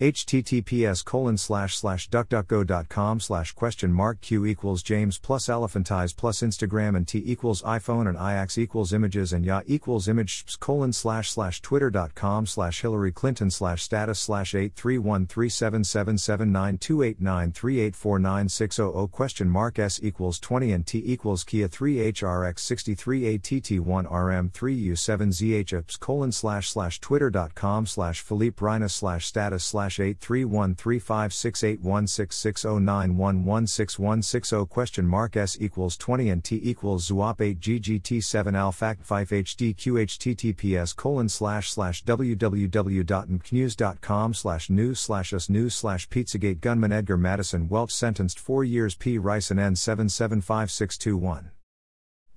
https colon slash slash duckduckgo.com slash question mark q equals james plus alefantis plus instagram and t equals iphone and iax equals images and ya equals image colon slash slash twitter.com slash hillary clinton slash status slash 83137792893849600 question mark s equals 20 and t equals kia 3 hrx 63 att 1 rm 3 u 7 zh colon slash slash twitter.com slash philippe reines slash status slash slash 8313568166091116160 question mark s equals 20 and t equals zuop 8 ggt 7 alfac 5 hdq https colon slash slash www.nbcnews.com slash news slash us news slash pizzagate gunman edgar maddison welch sentenced 4 years p rice and n 775621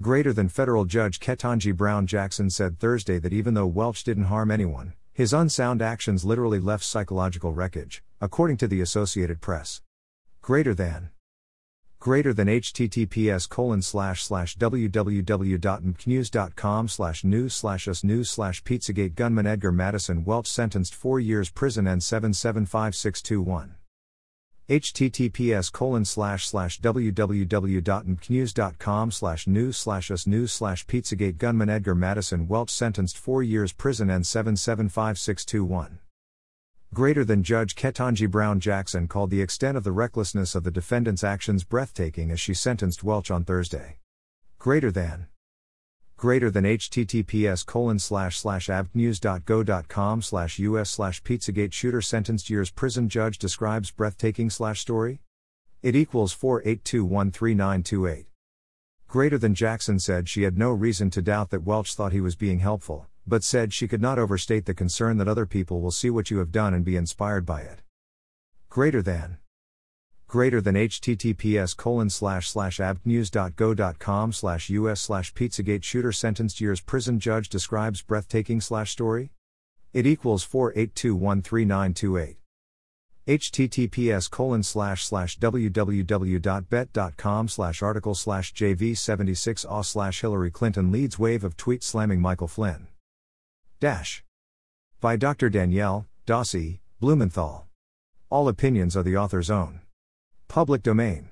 Greater than federal judge Ketanji Brown Jackson said Thursday that even though Welch didn't harm anyone, his unsound actions literally left psychological wreckage, according to the Associated Press. Greater than. Greater than https colon slash slash www.nbcnews.com slash news slash us news slash pizzagate gunman Edgar Maddison Welch sentenced 4 years prison and 775621 https colon slash slash www.nbcnews.com slash news slash us news slash pizzagate gunman edgar maddison welch sentenced 4 years prison and 775621 greater than judge ketanji brown jackson called the extent of the recklessness of the defendant's actions breathtaking as she sentenced welch on thursday. Greater than greater than https colon slash slash abcnews.go.com slash us slash pizzagate shooter sentenced years prison judge describes breathtaking slash story. It equals 4821398 greater than jackson said she had no reason to doubt that welch thought he was being helpful but said she could not overstate the concern that other people will see what you have done and be inspired by it. Greater than greater than https colon slash slash abcnews.go.com slash us slash pizzagate shooter sentenced years prison judge describes breathtaking slash story. It equals 4821398 https colon slash slash www.bet.com slash article slash jv76 aw slash hillary clinton leads wave of tweet slamming michael flynn. Dash. By dr dannielle dossie blumenthal. All opinions are the author's own Public domain.